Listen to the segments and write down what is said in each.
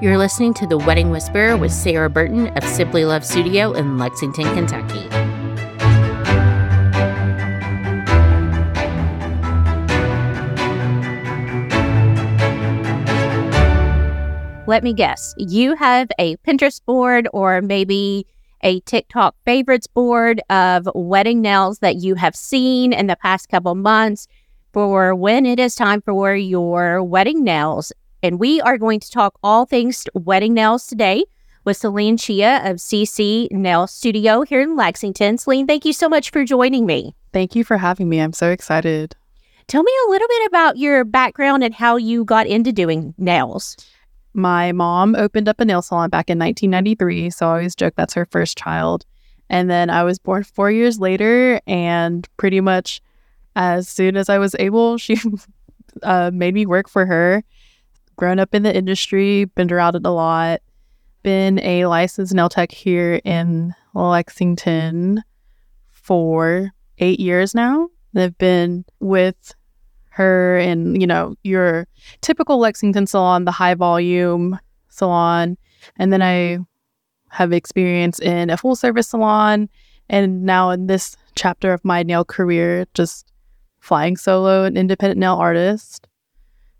You're listening to The Wedding Whisperer with Sarah Burton of Simply Love Studio in Lexington, Kentucky. Let me guess, you have a Pinterest board or maybe a TikTok favorites board of wedding nails that you have seen in the past couple months for when it is time for your wedding nails. And we are going to talk all things wedding nails today with Celine Chea of CC Nail Studio here in Lexington. Celine, thank you so much for joining me. Thank you for having me. I'm so excited. Tell me a little bit about your background and how you got into doing nails. My mom opened up a nail salon back in 1993, so I always joke that's her first child. And then I was born four years later, and pretty much as soon as I was able, she uh, made me work for her. Grown up in the industry, been around it a lot, been a licensed nail tech here in Lexington for eight years now. I've been with her in, you know, your typical Lexington salon, the high volume salon. And then I have experience in a full service salon. And now in this chapter of my nail career, just flying solo and independent nail artist.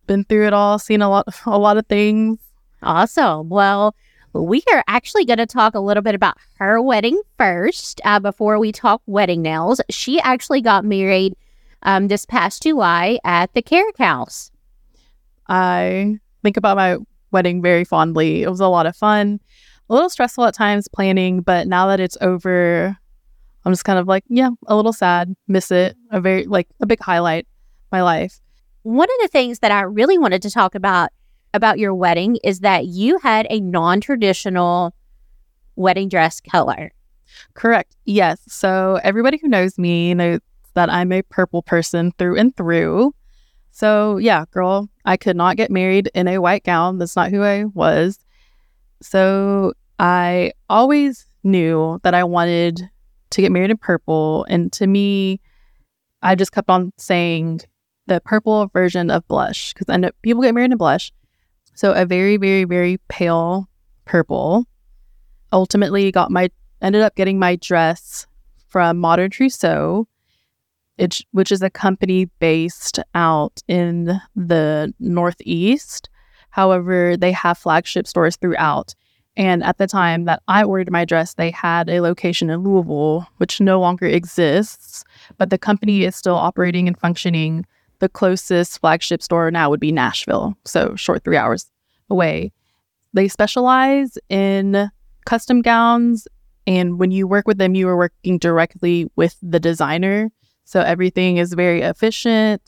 Been through it all, seen a lot a lot of things. Awesome. Well, we are actually going to talk a little bit about her wedding first uh, before we talk wedding nails. She actually got married um, this past July at the Carrick House. I think about my wedding very fondly. It was a lot of fun, a little stressful at times planning, but now that it's over, I'm just kind of like, yeah, a little sad, miss it. A very like a big highlight my life. One of the things that I really wanted to talk about about your wedding is that you had a non-traditional wedding dress color. Correct. Yes. So everybody who knows me knows that I'm a purple person through and through. So, yeah, girl, I could not get married in a white gown. That's not who I was. So, I always knew that I wanted to get married in purple. And to me, I just kept on saying the purple version of blush because I know people get married in blush. So, a very, very, very pale purple. Ultimately, got my ended up getting my dress from Modern Trousseau it, which is a company based out in the Northeast. However, they have flagship stores throughout. And at the time that I ordered my dress, they had a location in Louisville, which no longer exists, but the company is still operating and functioning. The closest flagship store now would be Nashville, so short three hours away. They specialize in custom gowns. And when you work with them, you are working directly with the designer. So everything is very efficient.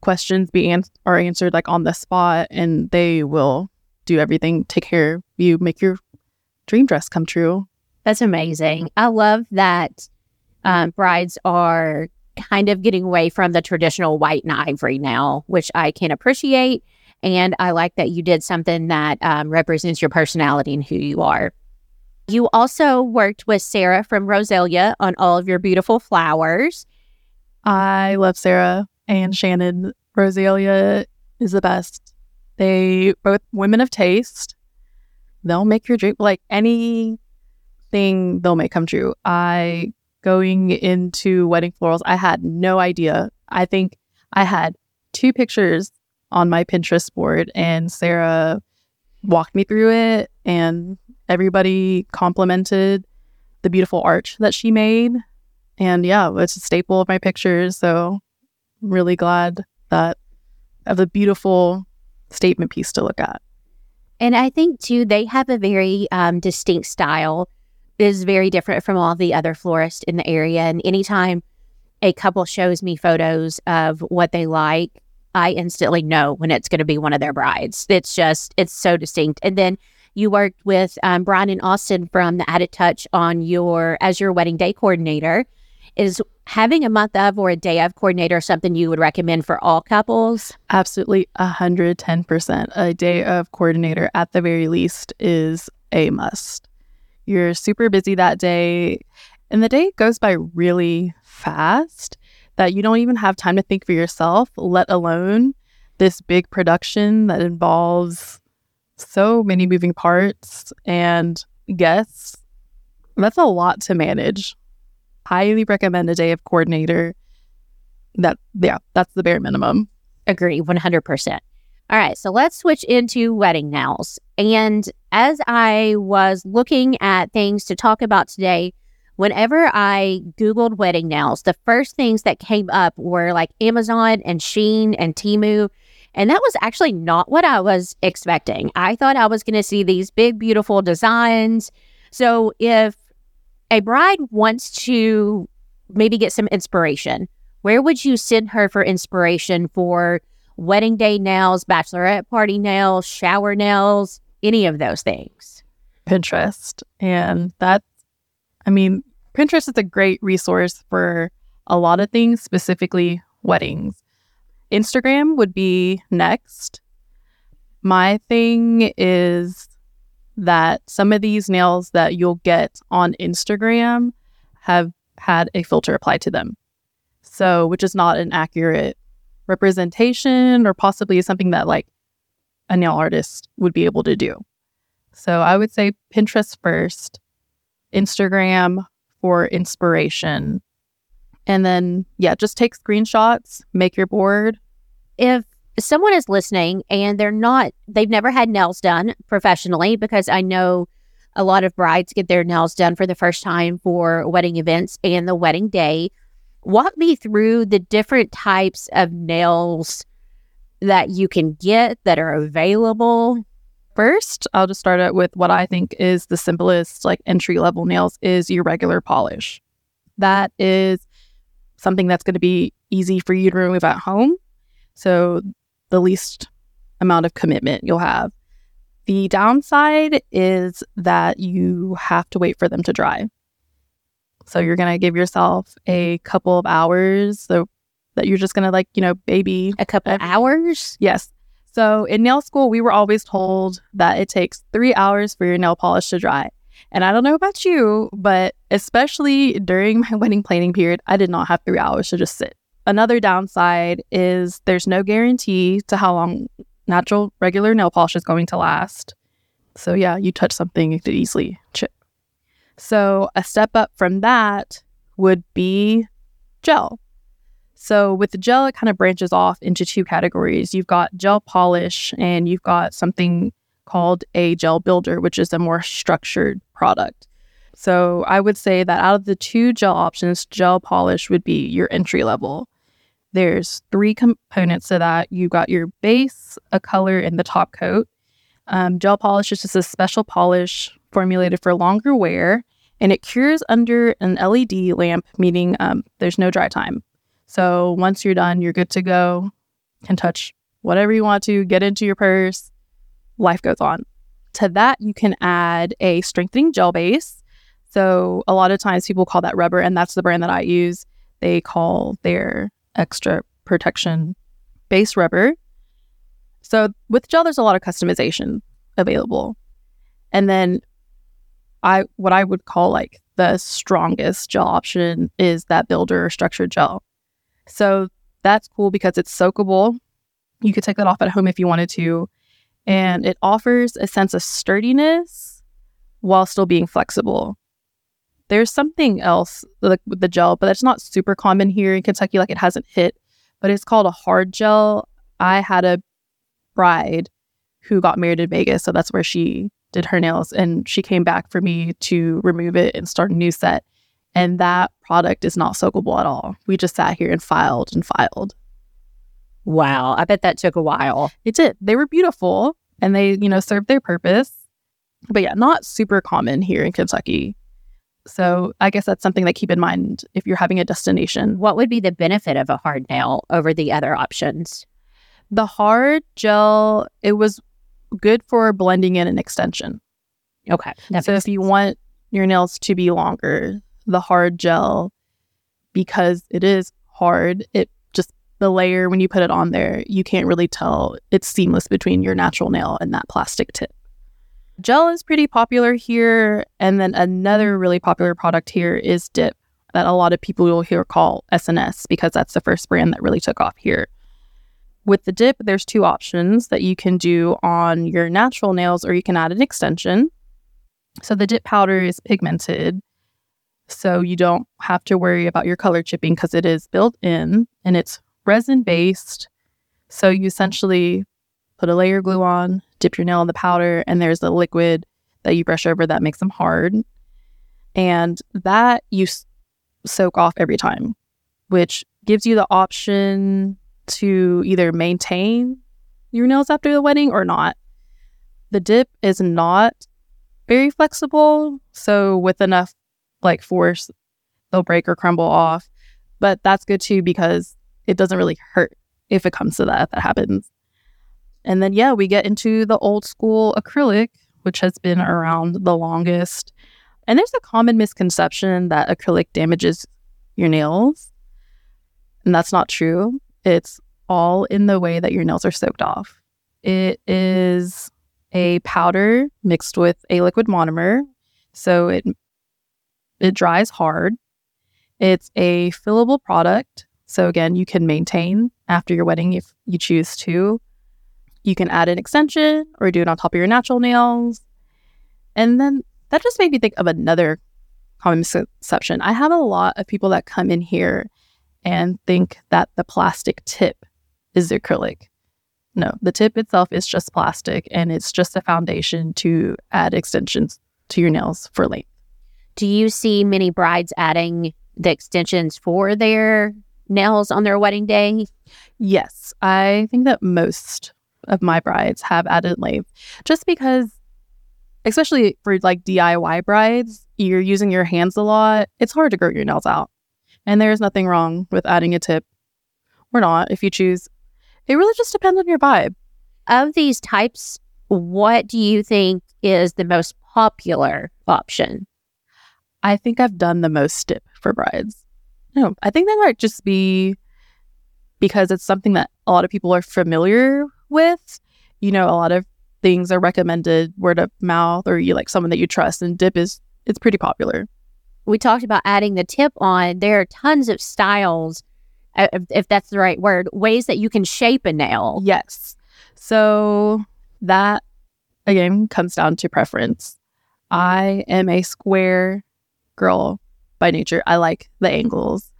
Questions be an- are answered like on the spot, and they will do everything, take care of you, make your dream dress come true. That's amazing. I love that um, brides are kind of getting away from the traditional white and ivory now, which I can appreciate. And I like that you did something that um, represents your personality and who you are. You also worked with Sarah from Roselia on all of your beautiful flowers. I love Sarah and Shannon. Roselia is the best. They both women of taste. They'll make your dream like anything they'll make come true. I going into wedding florals, I had no idea. I think I had two pictures on my Pinterest board and Sarah walked me through it and everybody complimented the beautiful arch that she made and yeah, it's a staple of my pictures. So I'm really glad that of a beautiful statement piece to look at. And I think too, they have a very um, distinct style. Is very different from all the other florists in the area. And anytime a couple shows me photos of what they like, I instantly know when it's going to be one of their brides. It's just, it's so distinct. And then you worked with um, Brian and Austin from the Added Touch on your as your wedding day coordinator is having a month of or a day of coordinator something you would recommend for all couples? Absolutely 110%. A day of coordinator at the very least is a must. You're super busy that day, and the day goes by really fast that you don't even have time to think for yourself, let alone this big production that involves so many moving parts and guests. That's a lot to manage. Highly recommend a day of coordinator. That yeah, that's the bare minimum. Agree 100%. All right, so let's switch into wedding nails. And as I was looking at things to talk about today, whenever I Googled wedding nails, the first things that came up were like Amazon and Shein and Temu. And that was actually not what I was expecting. I thought I was going to see these big, beautiful designs. So if a bride wants to maybe get some inspiration, where would you send her for inspiration for wedding day nails, bachelorette party nails, shower nails, any of those things? Pinterest. And that's, I mean, Pinterest is a great resource for a lot of things, specifically weddings. Instagram would be next. My thing is that some of these nails that you'll get on Instagram have had a filter applied to them. So, which is not an accurate representation or possibly something that like a nail artist would be able to do. So, I would say Pinterest first, Instagram for inspiration. And then, yeah, just take screenshots, make your board. If someone is listening and they're not, they've never had nails done professionally, because I know a lot of brides get their nails done for the first time for wedding events and the wedding day. Walk me through the different types of nails that you can get that are available. First, I'll just start out with what I think is the simplest, like entry level nails, is your regular polish. That is something that's going to be easy for you to remove at home. So, the least amount of commitment you'll have. The downside is that you have to wait for them to dry. So you're going to give yourself a mm-hmm. couple of hours so that you're just going to like, you know, baby a couple of hours. Yes. So in nail school, we were always told that it takes three hours for your nail polish to dry. And I don't know about you, but especially during my wedding planning period, I did not have three hours to just sit. Another downside is there's no guarantee to how long natural regular nail polish is going to last. So yeah, you touch something, it could easily chip. So, a step up from that would be gel. So, with the gel, it kind of branches off into two categories. You've got gel polish, and you've got something called a gel builder, which is a more structured product. So, I would say that out of the two gel options, gel polish would be your entry level. There's three components to that. You've got your base, a color, and the top coat. Um, gel polish is just a special polish formulated for longer wear, and it cures under an LED lamp, meaning um, there's no dry time. So once you're done, you're good to go. Can touch whatever you want to, get into your purse. Life goes on. To that, you can add a strengthening gel base. So a lot of times people call that rubber, and that's the brand that I use. They call their extra protection base rubber. So with gel, there's a lot of customization available. And then I what I would call like the strongest gel option is that builder structured gel. So that's cool because it's soakable. You could take that off at home if you wanted to. And it offers a sense of sturdiness while still being flexible. There's something else like with the gel, but that's not super common here in Kentucky. Like it hasn't hit, but it's called a hard gel. I had a bride who got married in Vegas, so that's where she did her nails and she came back for me to remove it and start a new set. And that product is not soakable at all. We just sat here and filed and filed. Wow. I bet that took a while. It did. They were beautiful and they, you know, served their purpose. But yeah, not super common here in Kentucky. So I guess that's something that keep in mind if you're having a destination. What would be the benefit of a hard nail over the other options? The hard gel, it was good for blending in an extension. Okay. So if you want your nails to be longer, the hard gel, because it is hard, it just the layer when you put it on there, you can't really tell it's seamless between your natural nail and that plastic tip. Gel is pretty popular here. And then another really popular product here is Dip that a lot of people will hear call SNS because that's the first brand that really took off here. With the dip, there's two options that you can do on your natural nails, or you can add an extension. So the dip powder is pigmented. So you don't have to worry about your color chipping because it is built in and it's resin based. So you essentially put a layer glue on, dip your nail in the powder, and there's a liquid that you brush over that makes them hard. And that you soak off every time, which gives you the option to either maintain your nails after the wedding or not. The dip is not very flexible. So, with enough like force, they'll break or crumble off. But that's good too because it doesn't really hurt if it comes to that, that happens. And then, yeah, we get into the old school acrylic, which has been around the longest. And there's a common misconception that acrylic damages your nails. And that's not true. It's all in the way that your nails are soaked off. It is a powder mixed with a liquid monomer. So it it dries hard. It's a fillable product. So again, you can maintain after your wedding if you choose to. You can add an extension or do it on top of your natural nails. And then that just made me think of another common misconception. I have a lot of people that come in here and think that the plastic tip is acrylic. No, the tip itself is just plastic and it's just a foundation to add extensions to your nails for length. Do you see many brides adding the extensions for their nails on their wedding day? Yes, I think that most of my brides have added length just because, especially for like DIY brides, you're using your hands a lot. It's hard to grow your nails out. And there's nothing wrong with adding a tip or not if you choose. It really just depends on your vibe. Of these types, what do you think is the most popular option? I think I've done the most tip for brides. No, I think that might just be because it's something that a lot of people are familiar with. You know, a lot of things are recommended word of mouth or you like someone that you trust and dip is it's pretty popular. We talked about adding the tip on. There are tons of styles uh, if, if that's the right word, ways that you can shape a nail. Yes. So that again comes down to preference. I am a square girl by nature. I like the angles,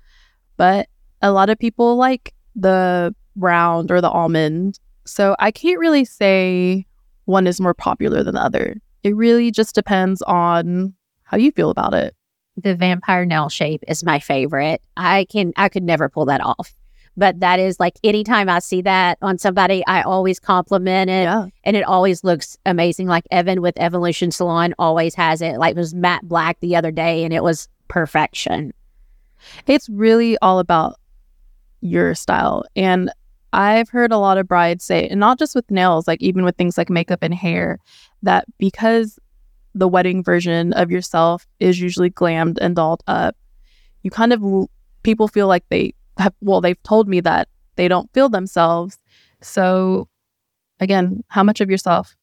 but a lot of people like the round or the almond. So I can't really say one is more popular than the other. It really just depends on how you feel about it. The vampire nail shape is my favorite. I can I could never pull that off. But that is like anytime I see that on somebody, I always compliment it. Yeah. And it always looks amazing. Like Evan with Evolution Salon always has it. Like it was matte black the other day and it was perfection. It's really all about your style. And I've heard a lot of brides say, and not just with nails, like even with things like makeup and hair, that because the wedding version of yourself is usually glammed and dolled up, you kind of people feel like they have, well, they've told me that they don't feel themselves. So, again, how much of yourself,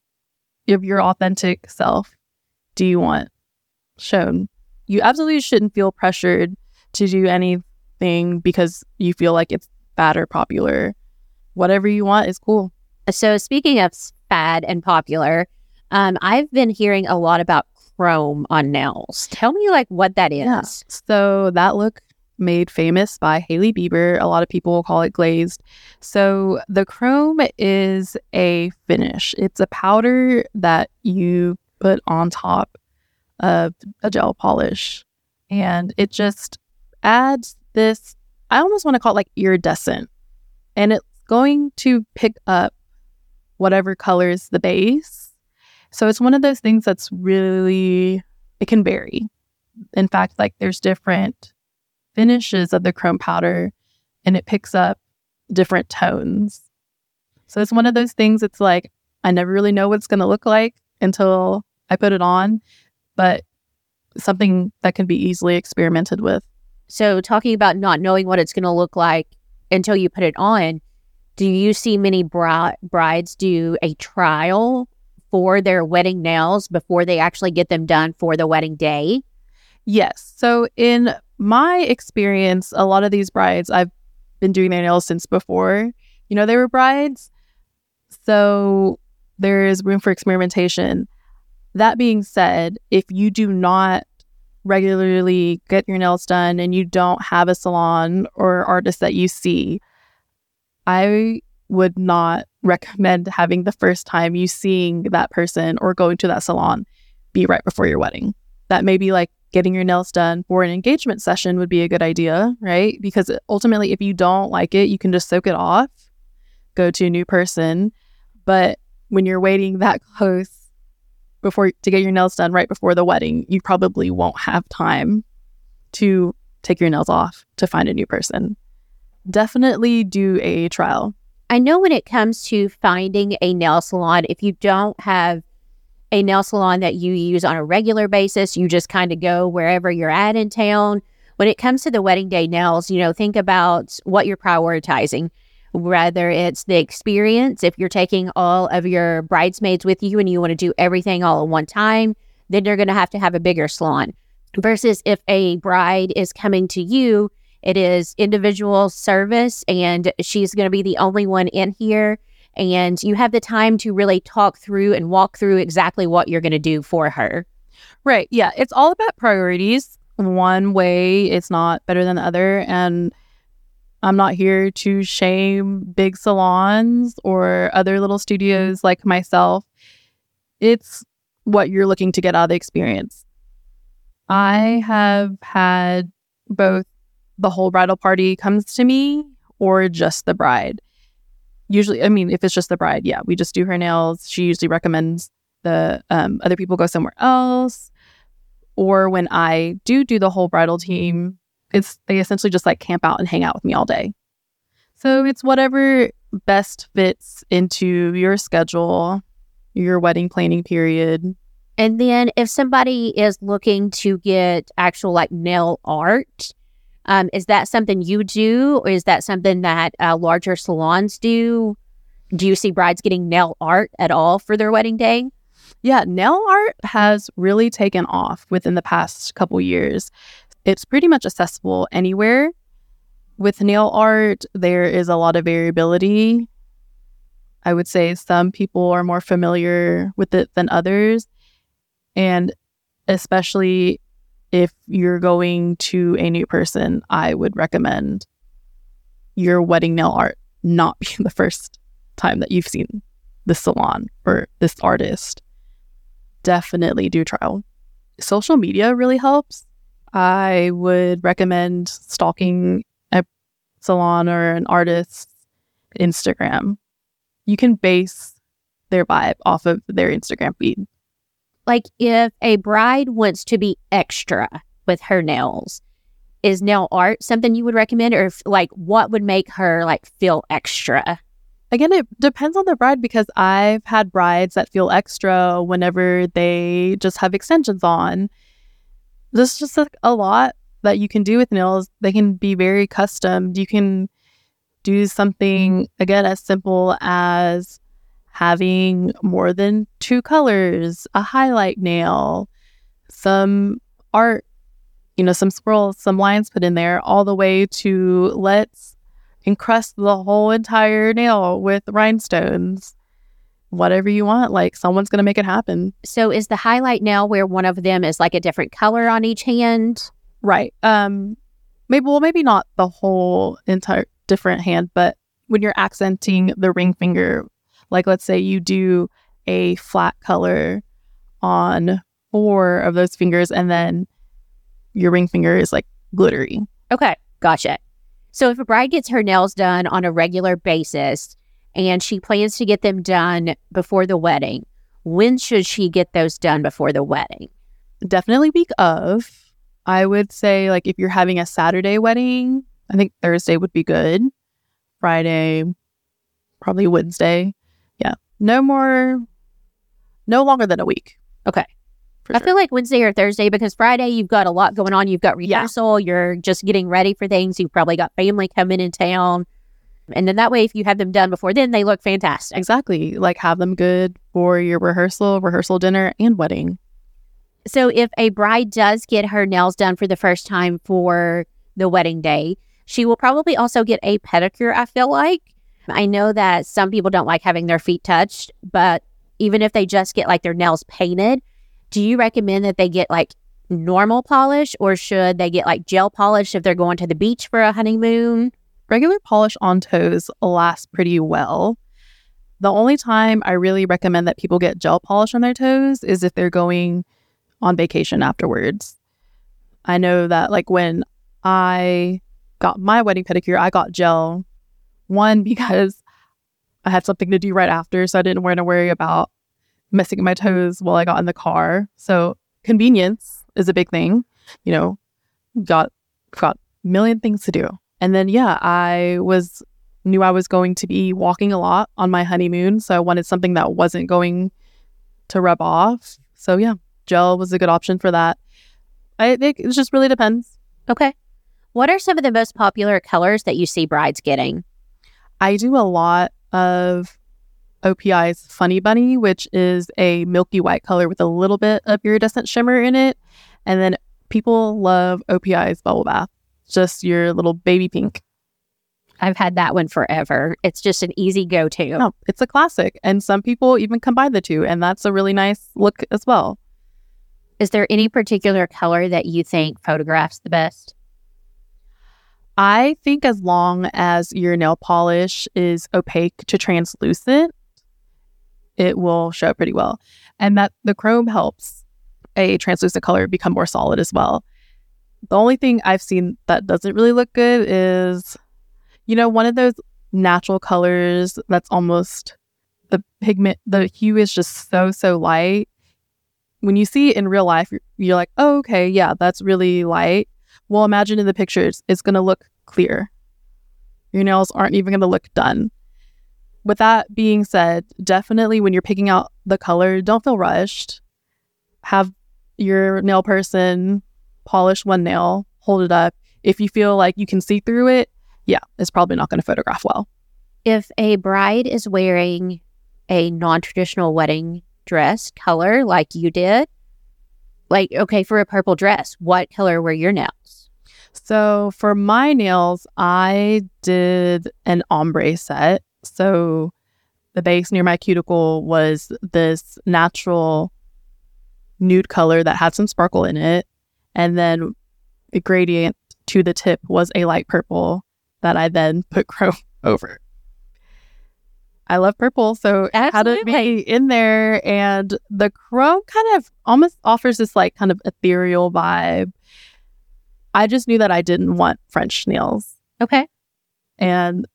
of your authentic self, do you want shown? You absolutely shouldn't feel pressured to do anything because you feel like it's bad or popular. Whatever you want is cool. So, speaking of fad and popular, um, I've been hearing a lot about chrome on nails. Tell me, like, what that is. Yeah. So, that look made famous by Hailey Bieber. A lot of people will call it glazed. So the chrome is a finish. It's a powder that you put on top of a gel polish. And it just adds this, I almost want to call it like iridescent. And it's going to pick up whatever colors the base. So it's one of those things that's really, it can vary. In fact, like there's different finishes of the chrome powder and it picks up different tones. So it's one of those things, it's like, I never really know what it's going to look like until I put it on, but something that can be easily experimented with. So, talking about not knowing what it's going to look like until you put it on, do you see many bri- brides do a trial for their wedding nails before they actually get them done for the wedding day? Yes. So, in my experience, a lot of these brides, I've been doing their nails since before you know they were brides. So there is room for experimentation. That being said, if you do not regularly get your nails done and you don't have a salon or artist that you see, I would not recommend having the first time you seeing that person or going to that salon be right before your wedding. That may be like getting your nails done for an engagement session would be a good idea, right? Because ultimately, if you don't like it, you can just soak it off, go to a new person. But when you're waiting that close before to get your nails done right before the wedding, you probably won't have time to take your nails off to find a new person. Definitely do a trial. I know when it comes to finding a nail salon, if you don't have a nail salon that you use on a regular basis, you just kind of go wherever you're at in town. When it comes to the wedding day nails, you know, think about what you're prioritizing whether it's the experience, if you're taking all of your bridesmaids with you and you want to do everything all at one time, then you're going to have to have a bigger salon. Versus if a bride is coming to you, it is individual service and she's going to be the only one in here. And you have the time to really talk through and walk through exactly what you're going to do for her. Right. Yeah. It's all about priorities. One way it's not better than the other. And I'm not here to shame big salons or other little studios mm-hmm. like myself. It's what you're looking to get out of the experience. I have had both the whole bridal party comes to me or just the bride. Usually, I mean, if it's just the bride, yeah, we just do her nails. She usually recommends the um, other people go somewhere else. Or when I do do the whole bridal team, it's they essentially just like camp out and hang out with me all day. So it's whatever best fits into your schedule, your wedding planning period. And then if somebody is looking to get actual like nail art, um, is that something you do, or is that something that uh, larger salons do? Do you see brides getting nail art at all for their wedding day? Yeah, nail art has really taken off within the past couple years. It's pretty much accessible anywhere. With nail art, there is a lot of variability. I would say some people are more familiar with it than others. And especially if you're going to a new person, I would recommend your wedding nail art not be the first time that you've seen this salon or this artist. Definitely do trial. Social media really helps. I would recommend stalking a salon or an artist's Instagram. You can base their vibe off of their Instagram feed. Like if a bride wants to be extra with her nails, is nail art something you would recommend or if, like what would make her like feel extra? Again, it depends on the bride because I've had brides that feel extra whenever they just have extensions on there's just like a lot that you can do with nails. They can be very custom. You can do something mm-hmm. again as simple as having more than two colors, a highlight nail, some art, you know, some swirls, some lines put in there, all the way to let's encrust the whole entire nail with rhinestones whatever you want. Like someone's going to make it happen. So is the highlight now where one of them is like a different color on each hand? Right. Um maybe well maybe not the whole entire different hand, but when you're accenting the ring finger, like let's say you do a flat color on four of those fingers and then your ring finger is like glittery. Okay, gotcha. So if a bride gets her nails done on a regular basis, and she plans to get them done before the wedding. When should she get those done before the wedding? Definitely week of. I would say, like, if you're having a Saturday wedding, I think Thursday would be good. Friday, probably Wednesday. Yeah. No more, no longer than a week. Okay. I sure. feel like Wednesday or Thursday because Friday you've got a lot going on. You've got rehearsal. Yeah. You're just getting ready for things. You've probably got family coming in town. And then that way, if you have them done before then, they look fantastic. Exactly. Like have them good for your rehearsal, rehearsal dinner, and wedding. So if a bride does get her nails done for the first time for the wedding day, she will probably also get a pedicure, I feel like. I know that some people don't like having their feet touched, but even if they just get like their nails painted, do you recommend that they get like normal polish or should they get like gel polish if they're going to the beach for a honeymoon? Regular polish on toes lasts pretty well. The only time I really recommend that people get gel polish on their toes is if they're going on vacation afterwards. I know that like when I got my wedding pedicure, I got gel. One, because I had something to do right after, so I didn't want to worry about messing my toes while I got in the car. So convenience is a big thing. You know, got got a million things to do. And then yeah, I was knew I was going to be walking a lot on my honeymoon, so I wanted something that wasn't going to rub off. So yeah, gel was a good option for that. I think it just really depends. Okay. What are some of the most popular colors that you see brides getting? I do a lot of OPI's Funny Bunny, which is a milky white color with a little bit of iridescent shimmer in it. And then people love OPI's Bubble Bath, just your little baby pink. I've had that one forever. It's just an easy go to. No, it's a classic. And some people even combine the two, and that's a really nice look as well. Is there any particular color that you think photographs the best? I think as long as your nail polish is opaque to translucent, it will show pretty well. And that the chrome helps a translucent color become more solid as well. The only thing I've seen that doesn't really look good is, you know, one of those natural colors that's almost the pigment, the hue is just so, so light. When you see it in real life, you're, like, oh, okay, yeah, that's really light. Well, imagine in the pictures, it's going to look clear. Your nails aren't even going to look done with that being said, definitely when you're picking out the color, don't feel rushed. Have your nail person polish one nail, hold it up. If you feel like you can see through it, yeah, it's probably not going to photograph well. If a bride is wearing a non traditional wedding dress color like you did, like, okay, for a purple dress, what color were your nails? So for my nails, I did an ombre set. So the base near my cuticle was this natural nude color that had some sparkle in it. And then the gradient to the tip was a light purple that I then put chrome over. I love purple, so Absolutely. had to be in there. And the chrome kind of almost offers this like kind of ethereal vibe. I just knew that I didn't want French nails. Okay. And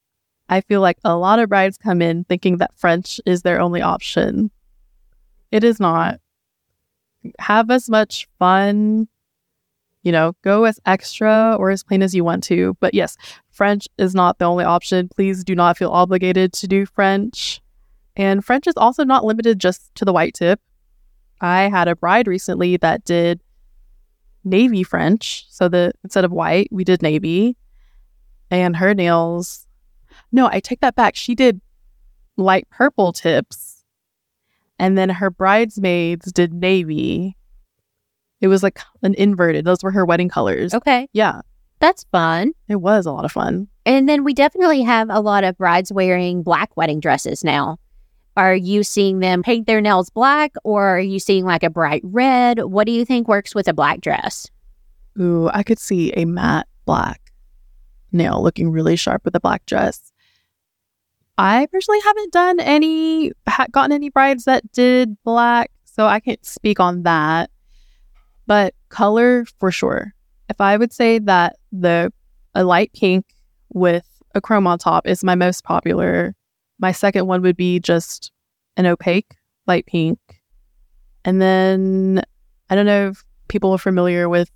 I feel like a lot of brides come in thinking that French is their only option. It is not. Have as much fun, you know, go as extra or as plain as you want to. But yes, French is not the only option. Please do not feel obligated to do French. And French is also not limited just to the white tip. I had a bride recently that did navy French. So that instead of white, we did navy. And her nails no, I take that back. She did light purple tips. And then her bridesmaids did navy. It was like an inverted. Those were her wedding colors. Okay. Yeah. That's fun. It was a lot of fun. And then we definitely have a lot of brides wearing black wedding dresses now. Are you seeing them paint their nails black or are you seeing like a bright red? What do you think works with a black dress? Ooh, I could see a matte black nail looking really sharp with a black dress. I personally haven't done any, gotten any brides that did black, so I can't speak on that. But color for sure. If I would say that the a light pink with a chrome on top is my most popular, my second one would be just an opaque light pink. And then I don't know if people are familiar with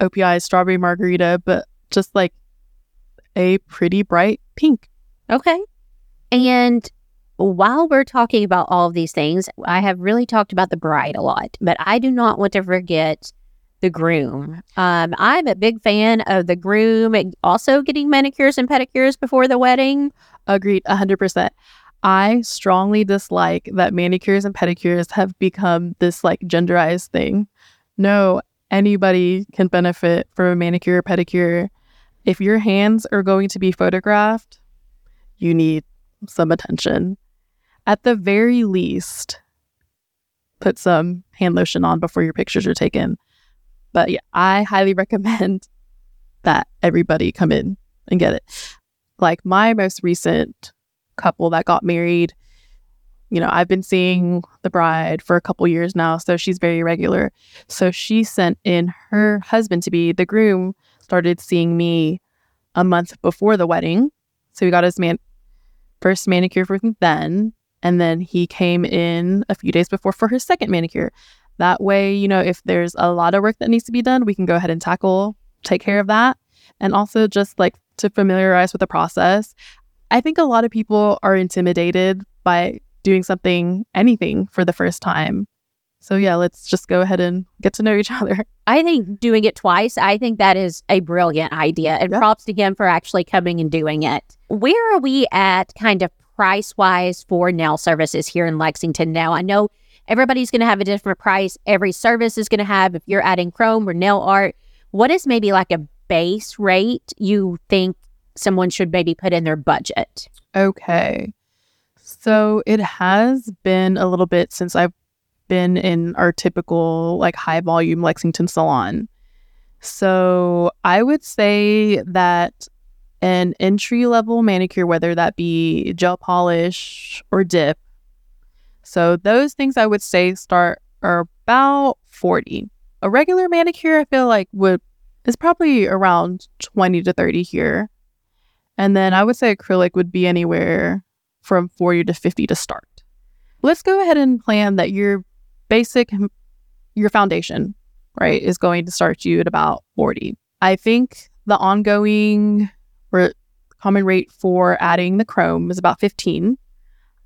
OPI's strawberry margarita, but just like a pretty bright pink. Okay. And while we're talking about all of these things, I have really talked about the bride a lot, but I do not want to forget the groom. Um, I'm a big fan of the groom also getting manicures and pedicures before the wedding. Agreed, 100%. I strongly dislike that manicures and pedicures have become this like genderized thing. No, anybody can benefit from a manicure or pedicure. If your hands are going to be photographed, you need some attention. At the very least, put some hand lotion on before your pictures are taken. But yeah, I highly recommend that everybody come in and get it. Like my most recent couple that got married, you know, I've been seeing the bride for a couple years now, so she's very regular. So she sent in her husband to be the groom, started seeing me a month before the wedding. So he got his man first manicure for then, and then he came in a few days before for his second manicure. That way, you know, if there's a lot of work that needs to be done, we can go ahead and tackle, take care of that. And also just like to familiarize with the process. I think a lot of people are intimidated by doing something, anything for the first time. So yeah, let's just go ahead and get to know each other. I think doing it twice, I think that is a brilliant idea. And props to him for actually coming and doing it. Where are we at kind of price wise for nail services here in Lexington now? I know everybody's going to have a different price. Every service is going to have, if you're adding chrome or nail art, what is maybe like a base rate you think someone should maybe put in their budget? Okay. So it has been a little bit since I've been in our typical like high volume Lexington salon. So I would say that an entry level manicure, whether that be gel polish or dip, so those things I would say start are about 40. A regular manicure I feel like would is probably around 20 to 30 here. And then I would say acrylic would be anywhere from 40 to 50 to start. Let's go ahead and plan that your basic, your foundation, right, is going to start you at about 40. I think the ongoing or common rate for adding the chrome is about 15.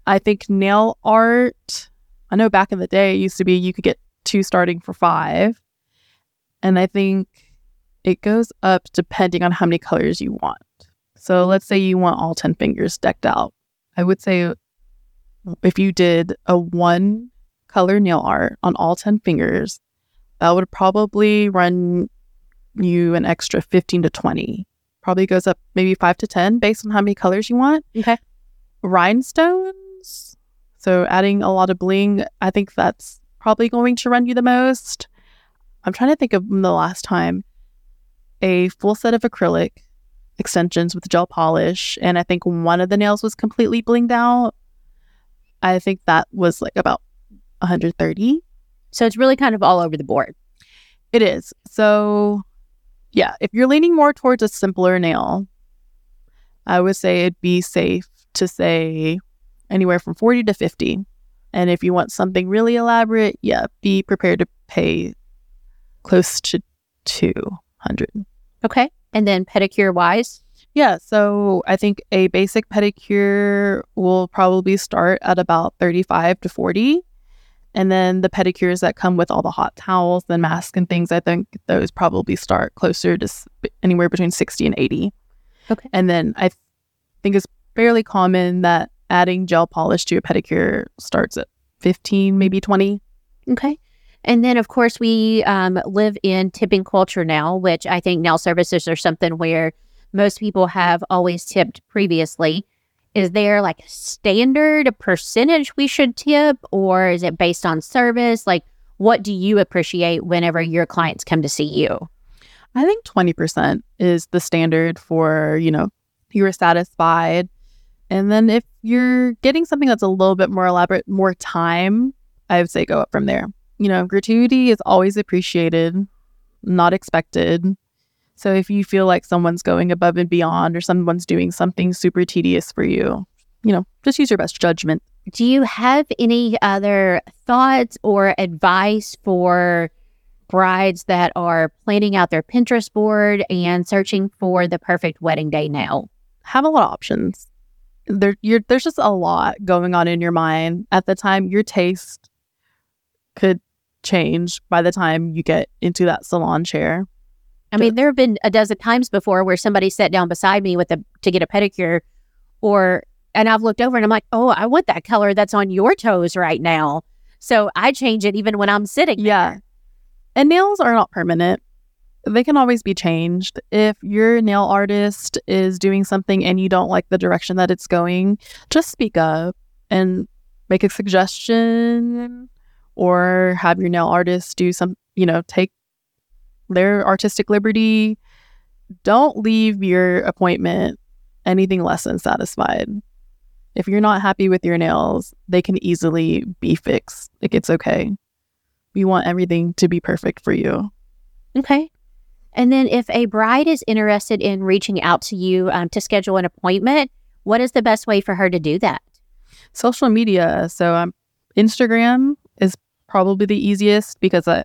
I think nail art, I know back in the day it used to be you could get two starting for five. And I think it goes up depending on how many colors you want. So let's say you want all 10 fingers decked out. I would say if you did a one color nail art on all 10 fingers, that would probably run you an extra 15 to 20. Probably goes up maybe 5 to 10 based on how many colors you want. Okay. Rhinestones. So adding a lot of bling, I think that's probably going to run you the most. I'm trying to think of the last time a full set of acrylic extensions with gel polish, and I think one of the nails was completely blinged out. I think that was like about 130. So it's really kind of all over the board. It is. So, yeah, if you're leaning more towards a simpler nail, I would say it'd be safe to say anywhere from 40 to 50. And if you want something really elaborate, yeah, be prepared to pay close to 200. Okay. And then pedicure wise? Yeah. So I think a basic pedicure will probably start at about 35 to 40. And then the pedicures that come with all the hot towels and masks and things, I think those probably start closer to anywhere between 60 and 80. Okay. And then I th- think it's fairly common that adding gel polish to a pedicure starts at 15, maybe 20. Okay. And then, of course, we um, live in tipping culture now, which I think nail services are something where most people have always tipped previously. Is there like a standard, percentage we should tip, or is it based on service? Like, what do you appreciate whenever your clients come to see you? I think 20% is the standard for, you know, you are satisfied. And then if you're getting something that's a little bit more elaborate, more time, I would say go up from there you know, gratuity is always appreciated, not expected. So if you feel like someone's going above and beyond or someone's doing something super tedious for you, you know, just use your best judgment. Do you have any other thoughts or advice for brides that are planning out their Pinterest board and searching for the perfect wedding day now? Have a lot of options. There, there's just a lot going on in your mind at the time. Your taste could change by the time you get into that salon chair. I mean, there have been a dozen times before where somebody sat down beside me with a to get a pedicure, or and I've looked over and I'm like, oh, I want that color that's on your toes right now. So I change it even when I'm sitting. Yeah, and nails are not permanent. they can always be changed. If your nail artist is doing something and you don't like the direction that it's going, just speak up and make a suggestion or have your nail artist do some, you know, take their artistic liberty. Don't leave your appointment anything less than satisfied. If you're not happy with your nails, they can easily be fixed. Like it's okay. We want everything to be perfect for you. Okay. And then if a bride is interested in reaching out to you um, to schedule an appointment, what is the best way for her to do that? Social media. So um, Instagram is probably the easiest because uh,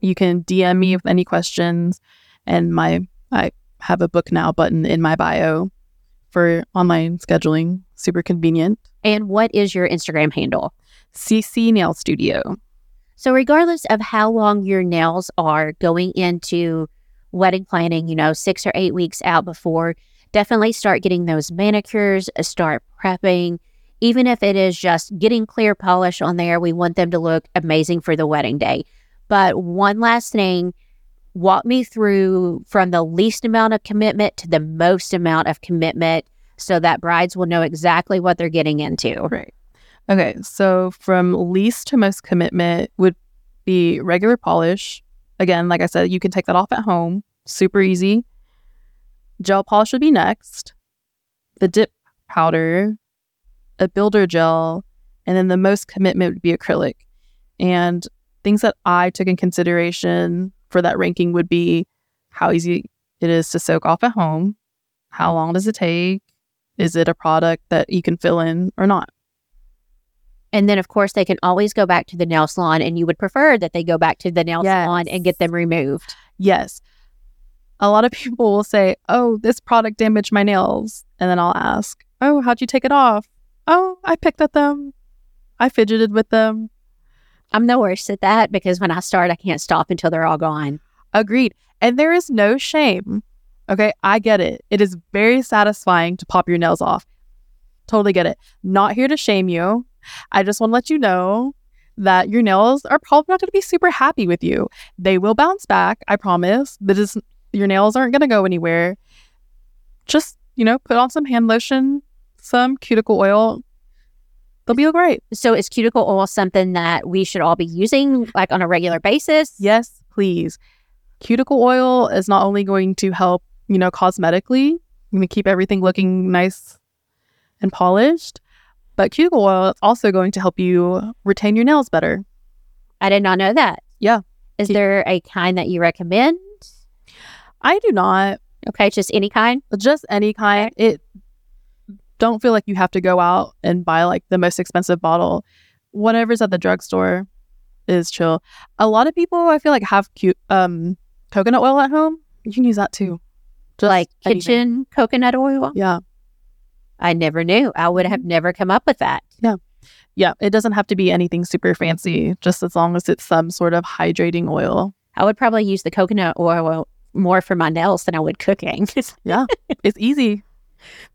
you can DM me with any questions, and my I have a book now button in my bio for online scheduling. Super convenient. And what is your Instagram handle? CC Nail Studio. So, regardless of how long your nails are going into wedding planning, you know, six or eight weeks out before, definitely start getting those manicures, start prepping. Even if it is just getting clear polish on there, we want them to look amazing for the wedding day. But one last thing, walk me through from the least amount of commitment to the most amount of commitment so that brides will know exactly what they're getting into. Right. Okay, so from least to most commitment would be regular polish. Again, like I said, you can take that off at home, super easy. Gel polish would be next. The dip powder, a builder gel, and then the most commitment would be acrylic. And things that I took in consideration for that ranking would be how easy it is to soak off at home, how long does it take, is it a product that you can fill in or not? And then, of course, they can always go back to the nail salon, and you would prefer that they go back to the nail Yes. salon and get them removed. Yes. A lot of people will say, Oh, this product damaged my nails. And then I'll ask, Oh, how'd you take it off? Oh, I picked at them. I fidgeted with them. I'm the worst at that because when I start, I can't stop until they're all gone. Agreed. And there is no shame. Okay. I get it. It is very satisfying to pop your nails off. Totally get it. Not here to shame you. I just want to let you know that your nails are probably not going to be super happy with you. They will bounce back. I promise. That is, your nails aren't going to go anywhere. Just, you know, put on some hand lotion, some cuticle oil. They'll be great. So, is cuticle oil something that we should all be using like on a regular basis? Yes, please. Cuticle oil is not only going to help, you know, cosmetically, going to keep everything looking nice and polished, but cuticle oil is also going to help you retain your nails better. I did not know that. Yeah. Is there a kind that you recommend? I do not Okay, just any kind. just any kind. It don't feel like you have to go out and buy like the most expensive bottle. Whatever's at the drugstore is chill. A lot of people I feel like have cute um coconut oil at home. You can use that too. Just like anything. kitchen coconut oil. Yeah. I never knew. I would have never come up with that. Yeah, Yeah. it doesn't have to be anything super fancy, just as long as it's some sort of hydrating oil. I would probably use the coconut oil more for my nails than I would cooking. Yeah. It's easy.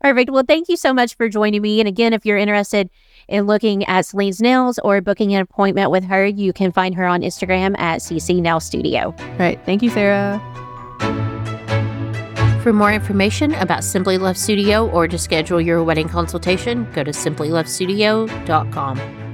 Perfect. Well, thank you so much for joining me. And again, if you're interested in looking at Celine's nails or booking an appointment with her, you can find her on Instagram at CC Nail Studio. Right. Thank you, Sarah. For more information about Simply Love Studio or to schedule your wedding consultation, go to simplylovestudio.com.